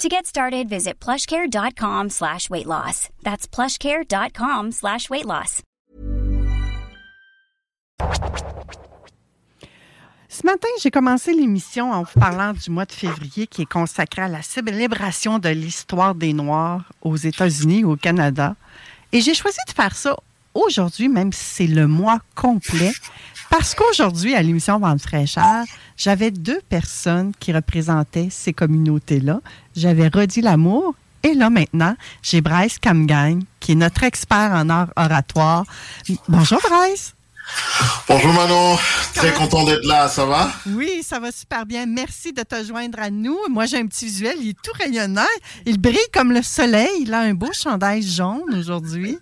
To get started, visit plushcare.com slash weight loss. That's plushcare.com slash weight loss. Ce matin, j'ai commencé l'émission en vous parlant du mois de février qui est consacré à la célébration de l'histoire des Noirs aux États-Unis, au Canada. Et j'ai choisi de faire ça aujourd'hui, même si c'est le mois complet, parce qu'aujourd'hui, à l'émission Vente fraîcheur, j'avais deux personnes qui représentaient ces communautés-là. J'avais Rodi Lamour et là maintenant, j'ai Bryce Camgagne, qui est notre expert en art oratoire. Bonjour Bryce. Bonjour Manon, très content d'être là, ça va? Oui, ça va super bien. Merci de te joindre à nous. Moi, j'ai un petit visuel, il est tout rayonnant. Il brille comme le soleil. Il a un beau chandail jaune aujourd'hui.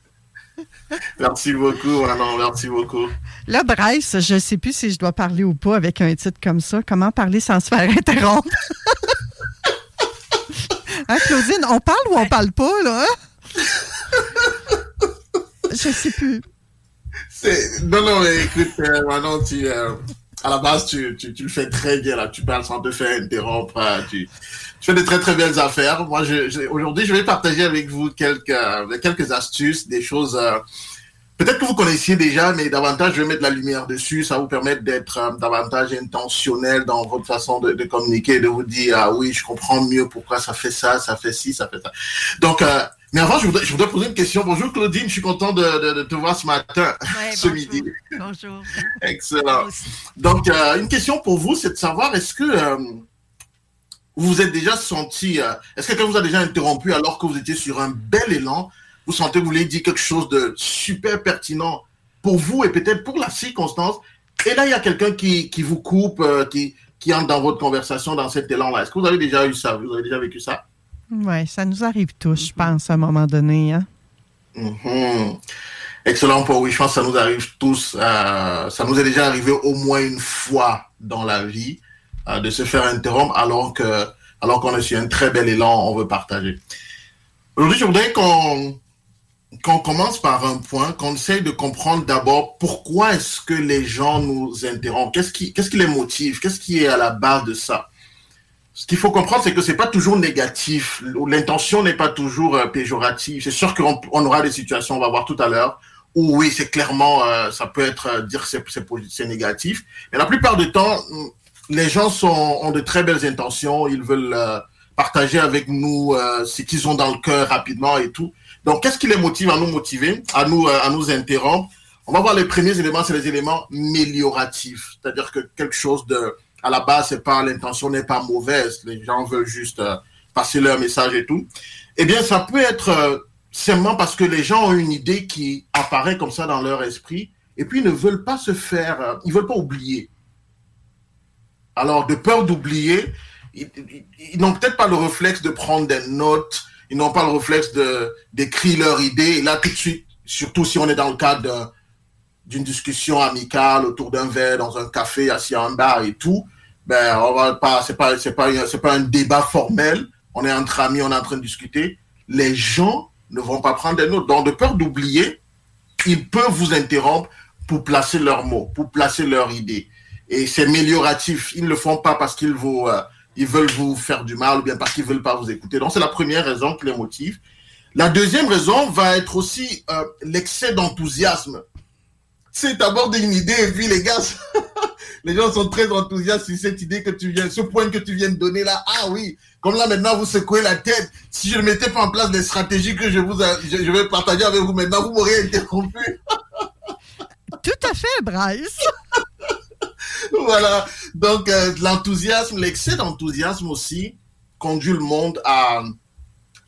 Merci beaucoup, Manon, merci beaucoup. Là, Bryce, je ne sais plus si je dois parler ou pas avec un titre comme ça. Comment parler sans se faire interrompre? hein, Claudine, on parle ou on parle pas, là? Hein? Je sais plus. Non, non, mais écoute, euh, Manon, tu, euh, à la base, tu, tu, tu, le fais très bien, là. Tu parles sans te faire interrompre. Hein, tu, tu fais de très, très belles affaires. Moi, je, aujourd'hui, je vais partager avec vous quelques, quelques astuces, des choses, euh, peut-être que vous connaissiez déjà, mais davantage, je vais mettre la lumière dessus. Ça vous permet d'être euh, davantage intentionnel dans votre façon de, de, communiquer, de vous dire, ah oui, je comprends mieux pourquoi ça fait ça, ça fait ci, ça fait ça. Donc, euh, mais avant, je voudrais, je voudrais, poser une question. Bonjour Claudine, je suis content de, de, de te voir ce matin, ouais, ce bonjour. midi. Bonjour. Excellent. Donc, euh, une question pour vous, c'est de savoir, est-ce que euh, vous vous êtes déjà senti, euh, est-ce que quelqu'un vous a déjà interrompu alors que vous étiez sur un bel élan, vous sentez que vous voulez dire quelque chose de super pertinent pour vous et peut-être pour la circonstance, et là, il y a quelqu'un qui, qui vous coupe, qui, qui entre dans votre conversation dans cet élan-là. Est-ce que vous avez déjà eu ça? Vous avez déjà vécu ça? Oui, ça nous arrive tous, je pense, à un moment donné. Hein? Mm -hmm. Excellent pour oui, je pense que ça nous arrive tous. Euh, ça nous est déjà arrivé au moins une fois dans la vie euh, de se faire interrompre alors que alors qu'on est sur un très bel élan, on veut partager. Aujourd'hui, je voudrais qu'on qu'on commence par un point, qu'on essaye de comprendre d'abord pourquoi est-ce que les gens nous interrompent, qu'est-ce qui, qu'est-ce qui les motive, qu'est-ce qui est à la base de ça? Ce qu'il faut comprendre, c'est que c'est pas toujours négatif. L'intention n'est pas toujours euh, péjorative. C'est sûr qu'on on aura des situations, on va voir tout à l'heure, où oui, c'est clairement, euh, ça peut être euh, dire que c'est négatif. Mais la plupart du temps, les gens ont de très belles intentions. Ils veulent partager avec nous ce qu'ils ont dans le cœur rapidement et tout. Donc, qu'est-ce qui les motive à nous motiver, à nous, à nous interrompre? On va voir les premiers éléments, c'est les éléments mélioratifs. C'est-à-dire que quelque chose de, à la base, c'est l'intention n'est pas mauvaise. Les gens veulent juste euh, passer leur message et tout. Eh bien, ça peut être euh, simplement parce que les gens ont une idée qui apparaît comme ça dans leur esprit et puis ils ne veulent pas se faire, euh, ils veulent pas oublier. Alors, de peur d'oublier, ils, n'ont peut-être pas le réflexe de prendre des notes, ils n'ont pas le réflexe de d'écrire leur idée. Là, tout de suite, surtout si on est dans le cadre d'une discussion amicale autour d'un verre dans un café assis à un bar et tout, ben on va pas, c'est pas, c'est pas, c'est pas un débat formel. On est entre amis, on est en train de discuter. Les gens ne vont pas prendre des notes. Donc, de peur d'oublier, ils peuvent vous interrompre pour placer leurs mots, pour placer leur idée. Et c'est amélioratif. Ils ne le font pas parce qu'ils vous, euh, ils veulent vous faire du mal ou bien parce qu'ils veulent pas vous écouter. Donc, c'est la première raison qui les motive. La deuxième raison va être aussi euh, l'excès d'enthousiasme. C'est d'abord une idée et puis les gars, les gens sont très enthousiastes sur cette idée que tu viens, ce point que tu viens de donner là. Ah oui, comme là maintenant vous secouez la tête. Si je ne mettais pas en place des stratégies que je vous, je, vais partager avec vous maintenant, vous m'auriez interrompu. Tout à fait, Bryce. voilà. Donc euh, l'enthousiasme, l'excès d'enthousiasme aussi conduit le monde à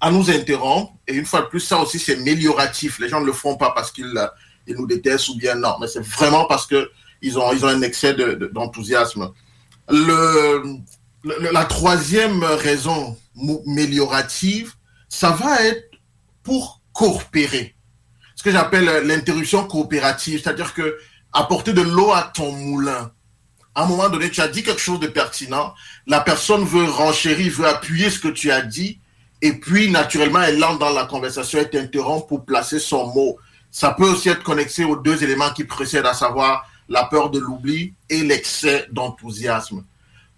à nous interrompre. Et une fois de plus, ça aussi c'est amélioratif. Les gens ne le font pas parce qu'ils ils nous détestent ou bien non, mais c'est vraiment parce que ils ont, ils ont un excès d'enthousiasme. le, la troisième raison améliorative, ça va être pour coopérer. Ce que j'appelle l'interruption coopérative, c'est-à-dire que apporter de l'eau à ton moulin. À un moment donné, tu as dit quelque chose de pertinent, la personne veut renchérir, veut appuyer ce que tu as dit, et puis naturellement, elle entre dans la conversation et t'interrompt pour placer son mot. Ça peut aussi être connecté aux deux éléments qui précèdent, à savoir la peur de l'oubli et l'excès d'enthousiasme.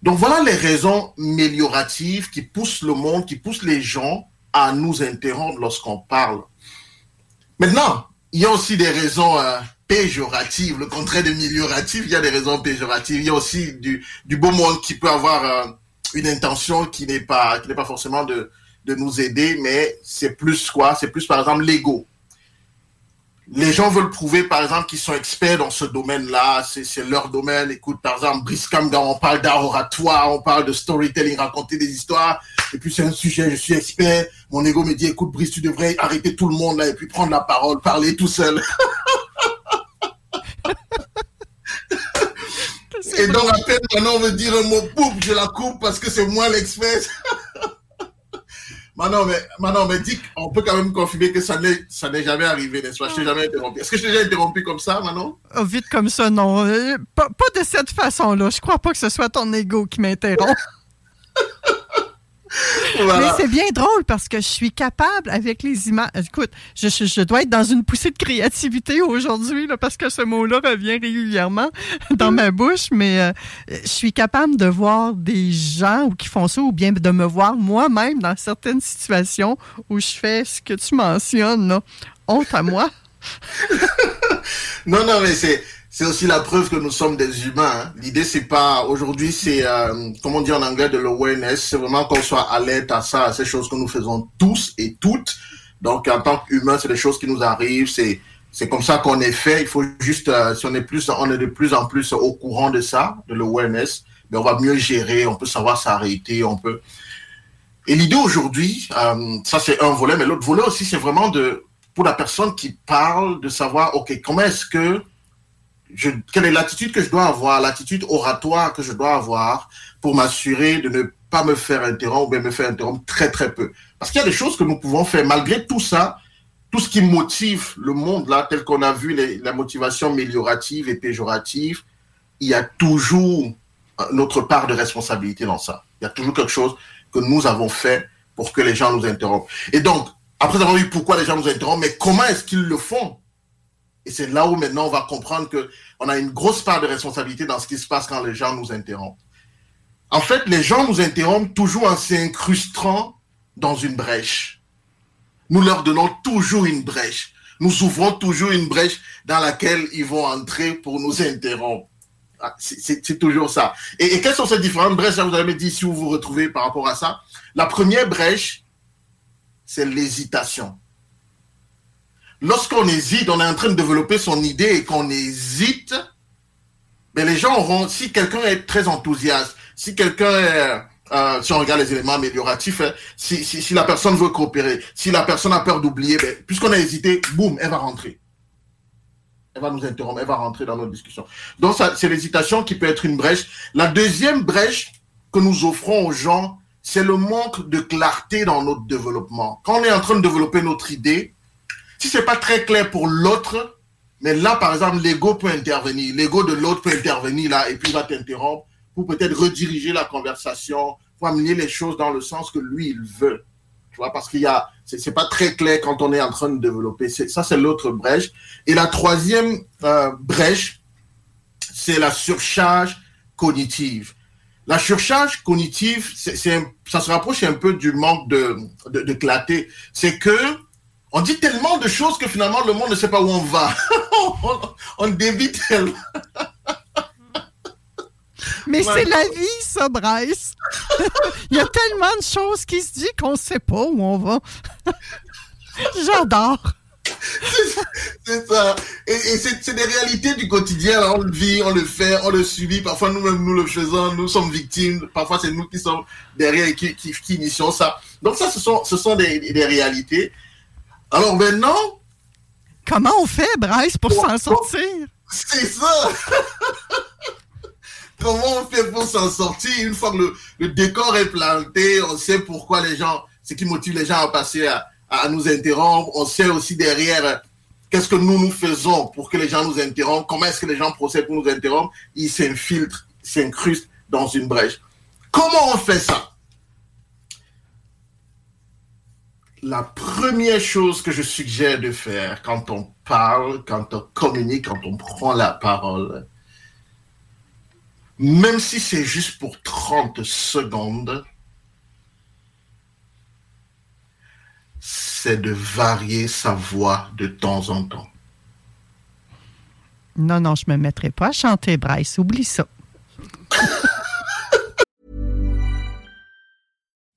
Donc voilà les raisons amélioratives qui poussent le monde, qui poussent les gens à nous interrompre lorsqu'on parle. Maintenant, il y a aussi des raisons euh, péjoratives, le contraire d'amélioratif, il y a des raisons péjoratives. Il y a aussi du, beau monde qui peut avoir euh, une intention qui n'est pas, pas forcément de, de nous aider, mais c'est plus quoi? C'est plus par exemple l'ego les gens veulent prouver, par exemple, qu'ils sont experts dans ce domaine-là, c'est leur domaine. Écoute, par exemple, Brice on parle d'art oratoire, on parle de storytelling, raconter des histoires, et puis c'est un sujet, je suis expert. Mon ego me dit, écoute, Brice, tu devrais arrêter tout le monde là, et puis prendre la parole, parler tout seul. et donc, à peine maintenant, on veut dire un mot, pouf, je la coupe parce que c'est moi l'expert. Manon, mais, Manon, mais dis, on peut quand même confirmer que ça n'est, ça n'est jamais arrivé, n'est-ce pas? Je t'ai jamais interrompu. Est-ce que je t'ai déjà interrompu comme ça, Manon? Oh, vite comme ça, non. Euh, pas, pas de cette façon-là. Je crois pas que ce soit ton ego qui m'interrompt. Mais c'est bien drôle parce que je suis capable avec les images. Écoute, je, dois être dans une poussée de créativité aujourd'hui parce que ce mot-là revient régulièrement dans ma bouche, mais euh, je suis capable de voir des gens qui font ça ou bien de me voir moi-même dans certaines situations où je fais ce que tu mentionnes. Honte à moi. non, non, mais c'est c'est aussi la preuve que nous sommes des humains. Hein. L'idée, c'est pas aujourd'hui, c'est euh, comment dire en anglais de l'awareness. C'est vraiment qu'on soit alerte à ça, à ces choses que nous faisons tous et toutes. Donc, en tant qu'humain, c'est des choses qui nous arrivent. C'est c'est comme ça qu'on est fait. Il faut juste, euh, si on est plus, on est de plus en plus au courant de ça, de l'awareness, mais on va mieux gérer. On peut savoir s'arrêter. On peut. Et l'idée aujourd'hui, euh, ça c'est un volet, mais l'autre volet aussi, c'est vraiment de pour la personne qui parle de savoir, ok, comment est-ce que quelle est l'attitude que je dois avoir, l'attitude oratoire que je dois avoir pour m'assurer de ne pas me faire interrompre ou me faire interrompre très très peu. Parce qu'il y a des choses que nous pouvons faire. Malgré tout ça, tout ce qui motive le monde là, tel qu'on a vu la motivation améliorative et péjorative, il y a toujours notre part de responsabilité dans ça. Il y a toujours quelque chose que nous avons fait pour que les gens nous interrompent. Et donc, après avoir vu pourquoi les gens nous interrompent, mais comment est-ce qu'ils le font? Et c'est là où maintenant on va comprendre qu'on a une grosse part de responsabilité dans ce qui se passe quand les gens nous interrompent. En fait, les gens nous interrompent toujours en s'incrustant dans une brèche. Nous leur donnons toujours une brèche. Nous ouvrons toujours une brèche dans laquelle ils vont entrer pour nous interrompre. Ah, c'est toujours ça. Et, quelles sont ces différentes brèches? Vous avez dit si vous vous retrouvez par rapport à ça. La première brèche, c'est l'hésitation lorsqu'on hésite, on est en train de développer son idée et qu'on hésite, mais les gens auront, si quelqu'un est très enthousiaste, si quelqu'un est, euh, si on regarde les éléments amélioratifs, hein, si, la personne veut coopérer, si la personne a peur d'oublier, ben, puisqu'on a hésité, boum, elle va rentrer. Elle va nous interrompre, elle va rentrer dans notre discussion. Donc, c'est l'hésitation qui peut être une brèche. La deuxième brèche que nous offrons aux gens, c'est le manque de clarté dans notre développement. Quand on est en train de développer notre idée, si c'est pas très clair pour l'autre, mais là, par exemple, l'ego peut intervenir. L'ego de l'autre peut intervenir là et puis il va t'interrompre pour peut-être rediriger la conversation, pour amener les choses dans le sens que lui, il veut. Tu vois, parce qu'il y a, c'est pas très clair quand on est en train de développer. Ça, c'est l'autre brèche. Et la troisième euh, brèche, c'est la surcharge cognitive. La surcharge cognitive, ça se rapproche un peu du manque de, de, de clarté. C'est que on dit tellement de choses que finalement le monde ne sait pas où on va. on, débite tellement. Mais c'est la vie, ça, Bryce. Il y a tellement de choses qui se disent qu'on ne sait pas où on va. J'adore. c'est ça. Et, c'est des réalités du quotidien. On le vit, on le fait, on le subit. Parfois, nous-mêmes, nous le faisons. Nous sommes victimes. Parfois, c'est nous qui sommes derrière et qui, qui, initions ça. Donc ça, ce sont, ce sont des, des réalités. Alors maintenant... Comment on fait, Bryce, pour s'en sortir? C'est ça! Comment on fait pour s'en sortir? Une fois que le, le, décor est planté, on sait pourquoi les gens, ce qui motive les gens à passer à, à nous interrompre, on sait aussi derrière qu'est-ce que nous nous faisons pour que les gens nous interrompent, comment est-ce que les gens procèdent pour nous interrompre, ils s'infiltrent, s'incrustent dans une brèche. Comment on fait ça? La première chose que je suggère de faire quand on parle, quand on communique, quand on prend la parole, même si c'est juste pour 30 secondes, c'est de varier sa voix de temps en temps. Non, non, je me mettrai pas à chanter, Bryce. Oublie ça.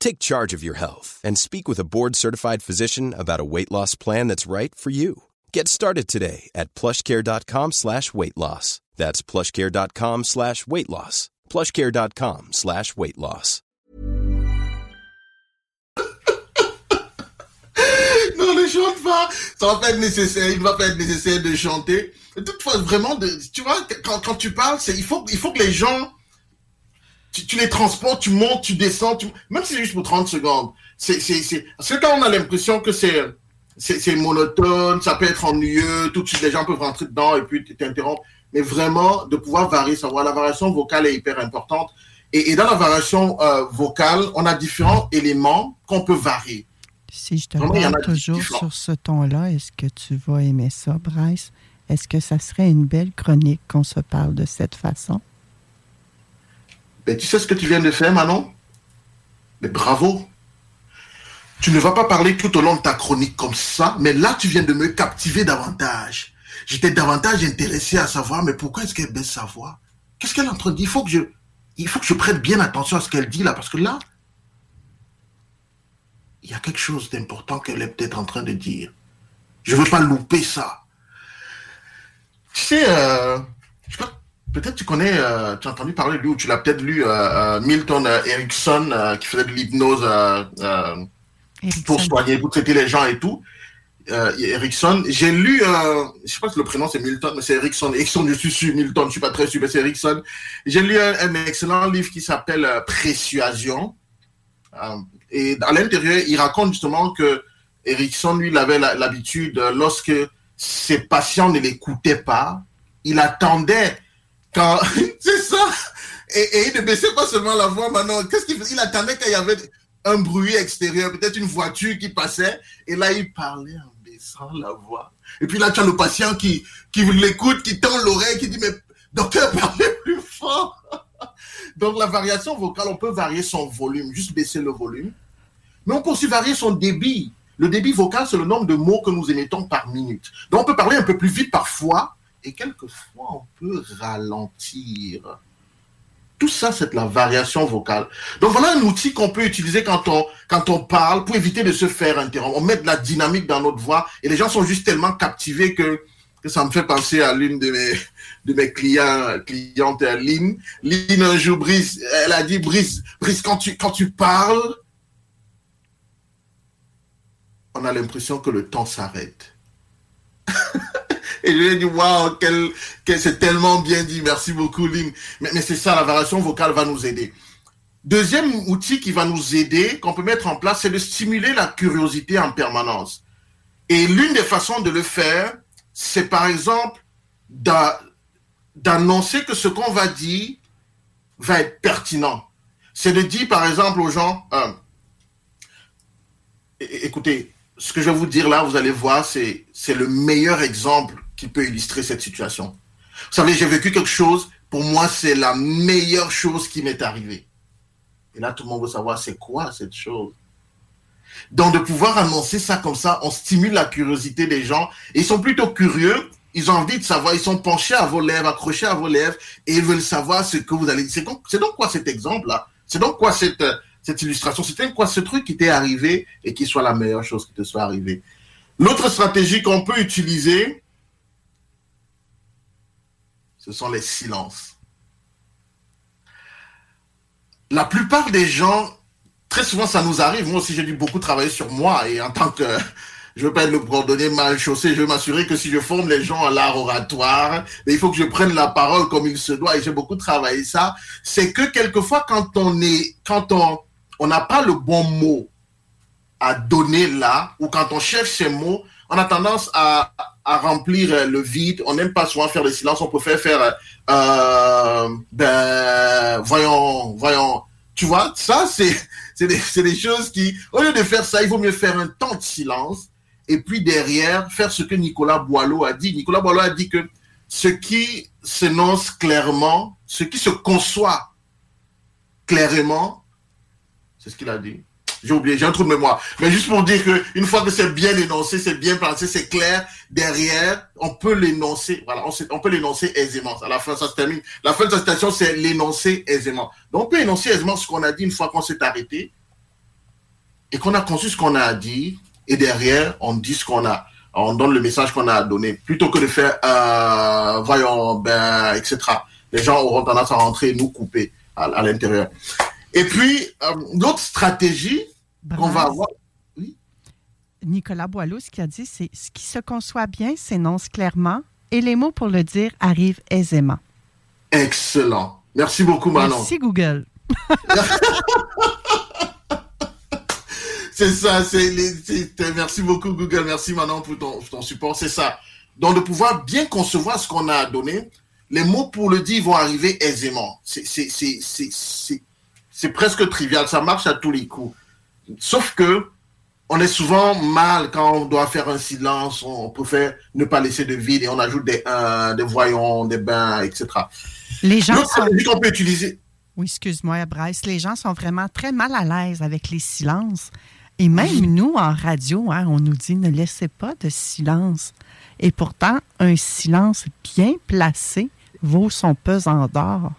Take charge of your health and speak with a board certified physician about a weight loss plan that's right for you. Get started today at plushcare.com slash weight loss. That's plushcare.com slash weight loss. Plushcare.com slash weight loss. non, ne chante pas. Ça va pas être nécessaire. Il va pas être nécessaire de chanter. De toute façon, vraiment, de, tu vois, quand, quand tu parles, il faut, il faut que les gens, tu, tu, les transportes, tu montes, tu descends, tu, même si c'est juste pour 30 secondes. C'est, c'est, c'est, parce que quand on a l'impression que c'est, c'est, c'est monotone, ça peut être ennuyeux, tout de suite les gens peuvent rentrer dedans et puis t'interrompre. Mais vraiment, de pouvoir varier sa voix. La variation vocale est hyper importante. Et, et dans la variation euh, vocale, on a différents éléments qu'on peut varier. Si je te parle toujours sur ce ton-là, est-ce que tu vas aimer ça, Bryce? Est-ce que ça serait une belle chronique qu'on se parle de cette façon? Ben, tu sais ce que tu viens de faire, Manon? Mais bravo! Tu ne vas pas parler tout au long de ta chronique comme ça, mais là, tu viens de me captiver davantage. J'étais davantage intéressé à savoir, mais pourquoi est-ce qu'elle baisse sa voix? Qu'est-ce qu'elle est en train de dire? Il faut que je, il faut que je prête bien attention à ce qu'elle dit là, parce que là, il y a quelque chose d'important qu'elle est peut-être en train de dire. Je ne veux pas louper ça. Tu sais, euh, peut-être tu connais, euh, tu as entendu parler de lui, ou tu l'as peut-être lu, euh, Milton Erickson, qui faisait de l'hypnose pour soigner, pour traiter les gens et tout. Erickson, j'ai lu, je sais pas si le prénom c'est Milton, mais c'est Erickson. Erickson, je suis sûr, Milton, je suis pas très sûr, mais c'est Erickson. J'ai lu un, un, excellent livre qui s'appelle Présuasion et à l'intérieur, il raconte justement que Erickson, lui, il avait l'habitude, lorsque ses patients ne l'écoutaient pas, il attendait C'est ça et, il ne baissait pas seulement la voix maintenant. Qu'est-ce qu'il Il attendait qu'il y avait un bruit extérieur, peut-être une voiture qui passait, et là, il parlait en baissant la voix. Et puis là, tu as le patient qui, qui l'écoute, qui tend l'oreille, qui dit, mais docteur, parlez plus fort donc la variation vocale, on peut varier son volume, juste baisser le volume. Mais on peut aussi varier son débit. Le débit vocal, c'est le nombre de mots que nous émettons par minute. Donc on peut parler un peu plus vite parfois, et quelquefois on peut ralentir. Tout ça, c'est la variation vocale. Donc voilà un outil qu'on peut utiliser quand on, quand on parle pour éviter de se faire interrompre. On met de la dynamique dans notre voix et les gens sont juste tellement captivés que que ça me fait penser à l'une de mes, de mes clients, clientes, Lynn. Lynn, un jour, Brice, elle a dit, Brice, Brice, quand tu, quand tu parles, on a l'impression que le temps s'arrête. Et je lui ai dit, waouh, c'est tellement bien dit. Merci beaucoup, Lynn. Mais, mais c'est ça, la variation vocale va nous aider. Deuxième outil qui va nous aider, qu'on peut mettre en place, c'est de stimuler la curiosité en permanence. Et l'une des façons de le faire, c'est par exemple d'annoncer que ce qu'on va dire va être pertinent. C'est de dire par exemple aux gens, euh, écoutez, ce que je vais vous dire là, vous allez voir, c'est le meilleur exemple qui peut illustrer cette situation. Vous savez, j'ai vécu quelque chose, pour moi, c'est la meilleure chose qui m'est arrivée. Et là, tout le monde veut savoir, c'est quoi cette chose? Donc, de pouvoir annoncer ça comme ça, on stimule la curiosité des gens. Ils sont plutôt curieux, ils ont envie de savoir, ils sont penchés à vos lèvres, accrochés à vos lèvres, et ils veulent savoir ce que vous allez dire. C'est donc quoi cet exemple-là? C'est donc quoi cette cette illustration? C'était quoi ce truc qui t'est arrivé et qui soit la meilleure chose qui te soit arrivée? L'autre stratégie qu'on peut utiliser, ce sont les silences. La plupart des gens, très souvent ça nous arrive, moi aussi j'ai dû beaucoup travailler sur moi et en tant que, je veux pas être le coordonné mal chaussé, je veux m'assurer que si je forme les gens à l'art oratoire, il faut que je prenne la parole comme il se doit et j'ai beaucoup travaillé ça. C'est que quelquefois quand on est, quand on, on n'a pas le bon mot à donner là, ou quand on cherche ces mots, on a tendance à, remplir le vide. On n'aime pas souvent faire le silence. On préfère faire, euh, ben, voyons, voyons. Tu vois, ça, c'est, c'est des, des choses qui, au lieu de faire ça, il vaut mieux faire un temps de silence et puis derrière, faire ce que Nicolas Boileau a dit. Nicolas Boileau a dit que ce qui s'énonce clairement, ce qui se conçoit clairement, c'est ce qu'il a dit. J'ai oublié, j'ai un trou de mémoire. Mais juste pour dire que une fois que c'est bien énoncé, c'est bien placé, c'est clair, derrière, on peut l'énoncer. Voilà, on, peut l'énoncer aisément. À la fin, ça se termine. La fin de sa citation, c'est l'énoncer aisément. Donc, on peut énoncer aisément ce qu'on a dit une fois qu'on s'est arrêté et qu'on a conçu ce qu'on a dit. Et derrière, on dit ce qu'on a. On donne le message qu'on a donné. Plutôt que de faire, euh, voyons, ben, etc. Les gens auront tendance à rentrer et nous couper à l'intérieur. Et puis, euh, l'autre stratégie qu'on va avoir. Oui? Nicolas Boileau, ce qu'il a dit, c'est ce qui se conçoit bien s'énonce clairement et les mots pour le dire arrivent aisément. Excellent. Merci beaucoup, Manon. Merci, Google. c'est ça, c'est merci beaucoup, Google. Merci, Manon, pour ton, ton support. C'est ça. Donc, de pouvoir bien concevoir ce qu'on a donné, les mots pour le dire vont arriver aisément. C'est c'est presque trivial, ça marche à tous les coups. Sauf que on est souvent mal quand on doit faire un silence, on préfère ne pas laisser de vide et on ajoute des des voyons, des bains, etc. Les gens sont... qu'on peut utiliser. Oui, excuse-moi, Bryce. Les gens sont vraiment très mal à l'aise avec les silences. Et même nous, en radio, hein, on nous dit ne laissez pas de silence. Et pourtant, un silence bien placé vaut son pesant d'or.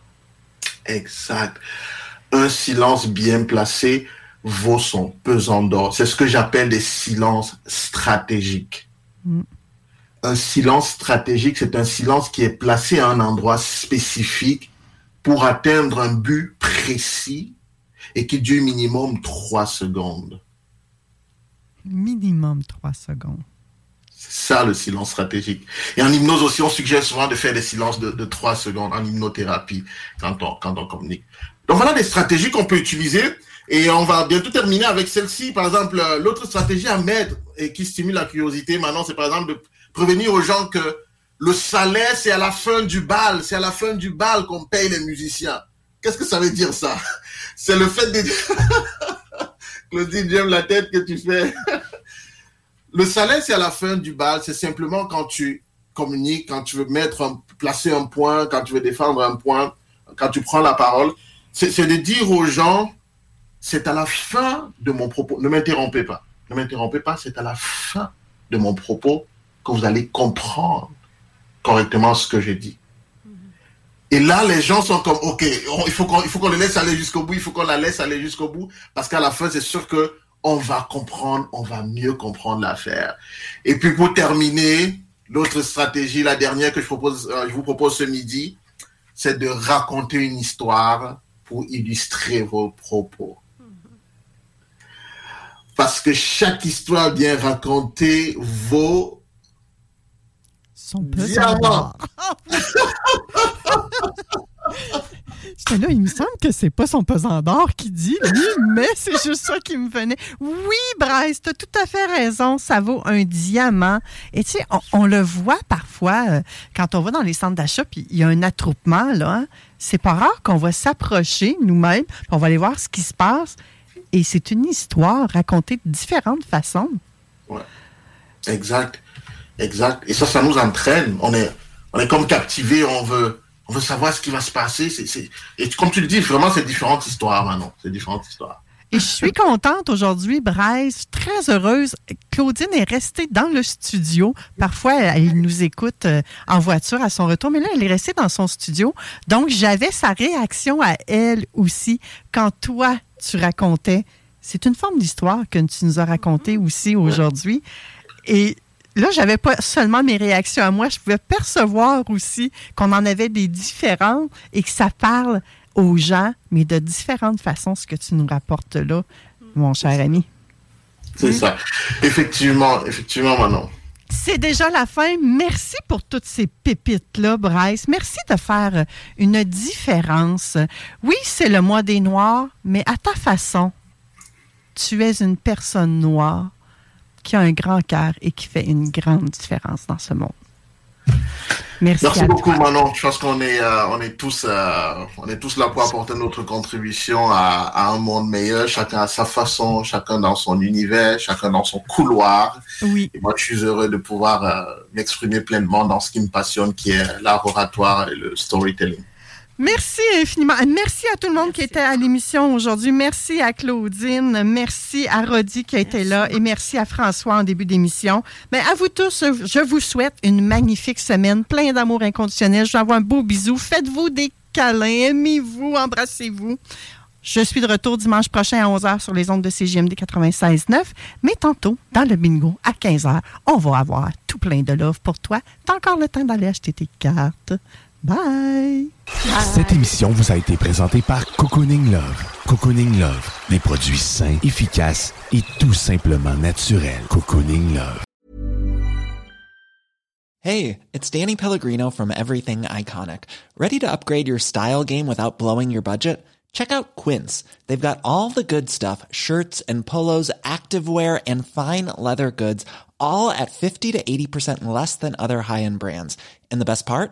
Exact un silence bien placé vaut son pesant d'or. C'est ce que j'appelle des silences stratégiques. Mm. Un silence stratégique, c'est un silence qui est placé à un endroit spécifique pour atteindre un but précis et qui dure minimum trois secondes. Minimum trois secondes. C'est ça le silence stratégique. Et en hypnose aussi, on suggère souvent de faire des silences de trois secondes en hypnothérapie quand on, quand on communique. Donc voilà des stratégies qu'on peut utiliser. Et on va bientôt terminer avec celle-ci. Par exemple, euh, l'autre stratégie à mettre et qui stimule la curiosité maintenant, c'est par exemple de prévenir aux gens que le salaire, c'est à la fin du bal. C'est à la fin du bal qu'on paye les musiciens. Qu'est-ce que ça veut dire ça? C'est le fait de... Claudine, j'aime la tête que tu fais. le salaire, c'est à la fin du bal. C'est simplement quand tu communiques, quand tu veux mettre placer un point, quand tu veux défendre un point, quand tu prends la parole c'est de dire aux gens, c'est à la fin de mon propos, ne m'interrompez pas, ne m'interrompez pas, c'est à la fin de mon propos que vous allez comprendre correctement ce que j'ai dit. Et là, les gens sont comme, OK, il faut qu'on qu'on le laisse aller jusqu'au bout, il faut qu'on la laisse aller jusqu'au bout, parce qu'à la fin, c'est sûr que on va comprendre, on va mieux comprendre l'affaire. Et puis pour terminer, l'autre stratégie, la dernière que je, propose, euh, je vous propose ce midi, c'est de raconter une histoire pour illustrer vos propos. Parce que chaque histoire bien racontée vaut Son pesant là, il me semble que c'est pas son pesant d'or qui dit, lui, mais c'est juste ça qui me venait. Oui, Bryce, t'as tout à fait raison. Ça vaut un diamant. Et tu sais, on, le voit parfois euh, quand on va dans les centres d'achat, puis il y a un attroupement, là. Hein. C'est pas rare qu'on va s'approcher nous-mêmes, on va aller voir ce qui se passe. Et c'est une histoire racontée de différentes façons. Ouais. Exact. Exact. Et ça, ça nous entraîne. On est, on est comme captivé, on veut on veut savoir ce qui va se passer. Et comme tu le dis, vraiment, c'est différentes histoires maintenant. C'est différentes histoires. Et je suis contente aujourd'hui, Bryce, très heureuse. Claudine est restée dans le studio. Parfois, elle nous écoute euh, en voiture à son retour, mais là, elle est restée dans son studio. Donc, j'avais sa réaction à elle aussi quand toi, tu racontais. C'est une forme d'histoire que tu nous as racontée aussi aujourd'hui. Et là, j'avais pas seulement mes réactions à moi, je pouvais percevoir aussi qu'on en avait des différents et que ça parle aux gens, mais de différentes façons, ce que tu nous rapportes là, mon cher ami. C'est ça. Effectivement, effectivement, Manon. C'est déjà la fin. Merci pour toutes ces pépites-là, Bryce. Merci de faire une différence. Oui, c'est le mois des Noirs, mais à ta façon, tu es une personne noire qui a un grand cœur et qui fait une grande différence dans ce monde. Merci, Merci beaucoup, Manon. Je pense qu'on est, euh, on est tous, euh, on est tous là pour apporter notre contribution à, à, un monde meilleur. Chacun à sa façon, chacun dans son univers, chacun dans son couloir. Oui. Et moi, je suis heureux de pouvoir euh, m'exprimer pleinement dans ce qui me passionne, qui est l'art oratoire et le storytelling. Merci infiniment. Merci à tout le monde qui était à l'émission aujourd'hui. Merci à Claudine. Merci à Rodi qui a été là. Et merci à François en début d'émission. Mais à vous tous, je vous souhaite une magnifique semaine, plein d'amour inconditionnel. Je vous envoie un beau bisou. Faites-vous des câlins. Aimez-vous. Embrassez-vous. Je suis de retour dimanche prochain à 11h sur les ondes de CGMD 96.9. Mais tantôt, dans le bingo, à 15h, on va avoir tout plein de love pour toi. T'as encore le temps d'aller acheter tes cartes. Bye. Cette émission vous a été présentée par Cocooning Love. Cocooning Love, des produits sains, efficaces et tout simplement naturels. Cocooning Love. Hey, it's Danny Pellegrino from Everything Iconic. Ready to upgrade your style game without blowing your budget? Check out Quince. They've got all the good stuff, shirts and polos, activewear and fine leather goods, all at 50 to 80% less than other high-end brands. And the best part?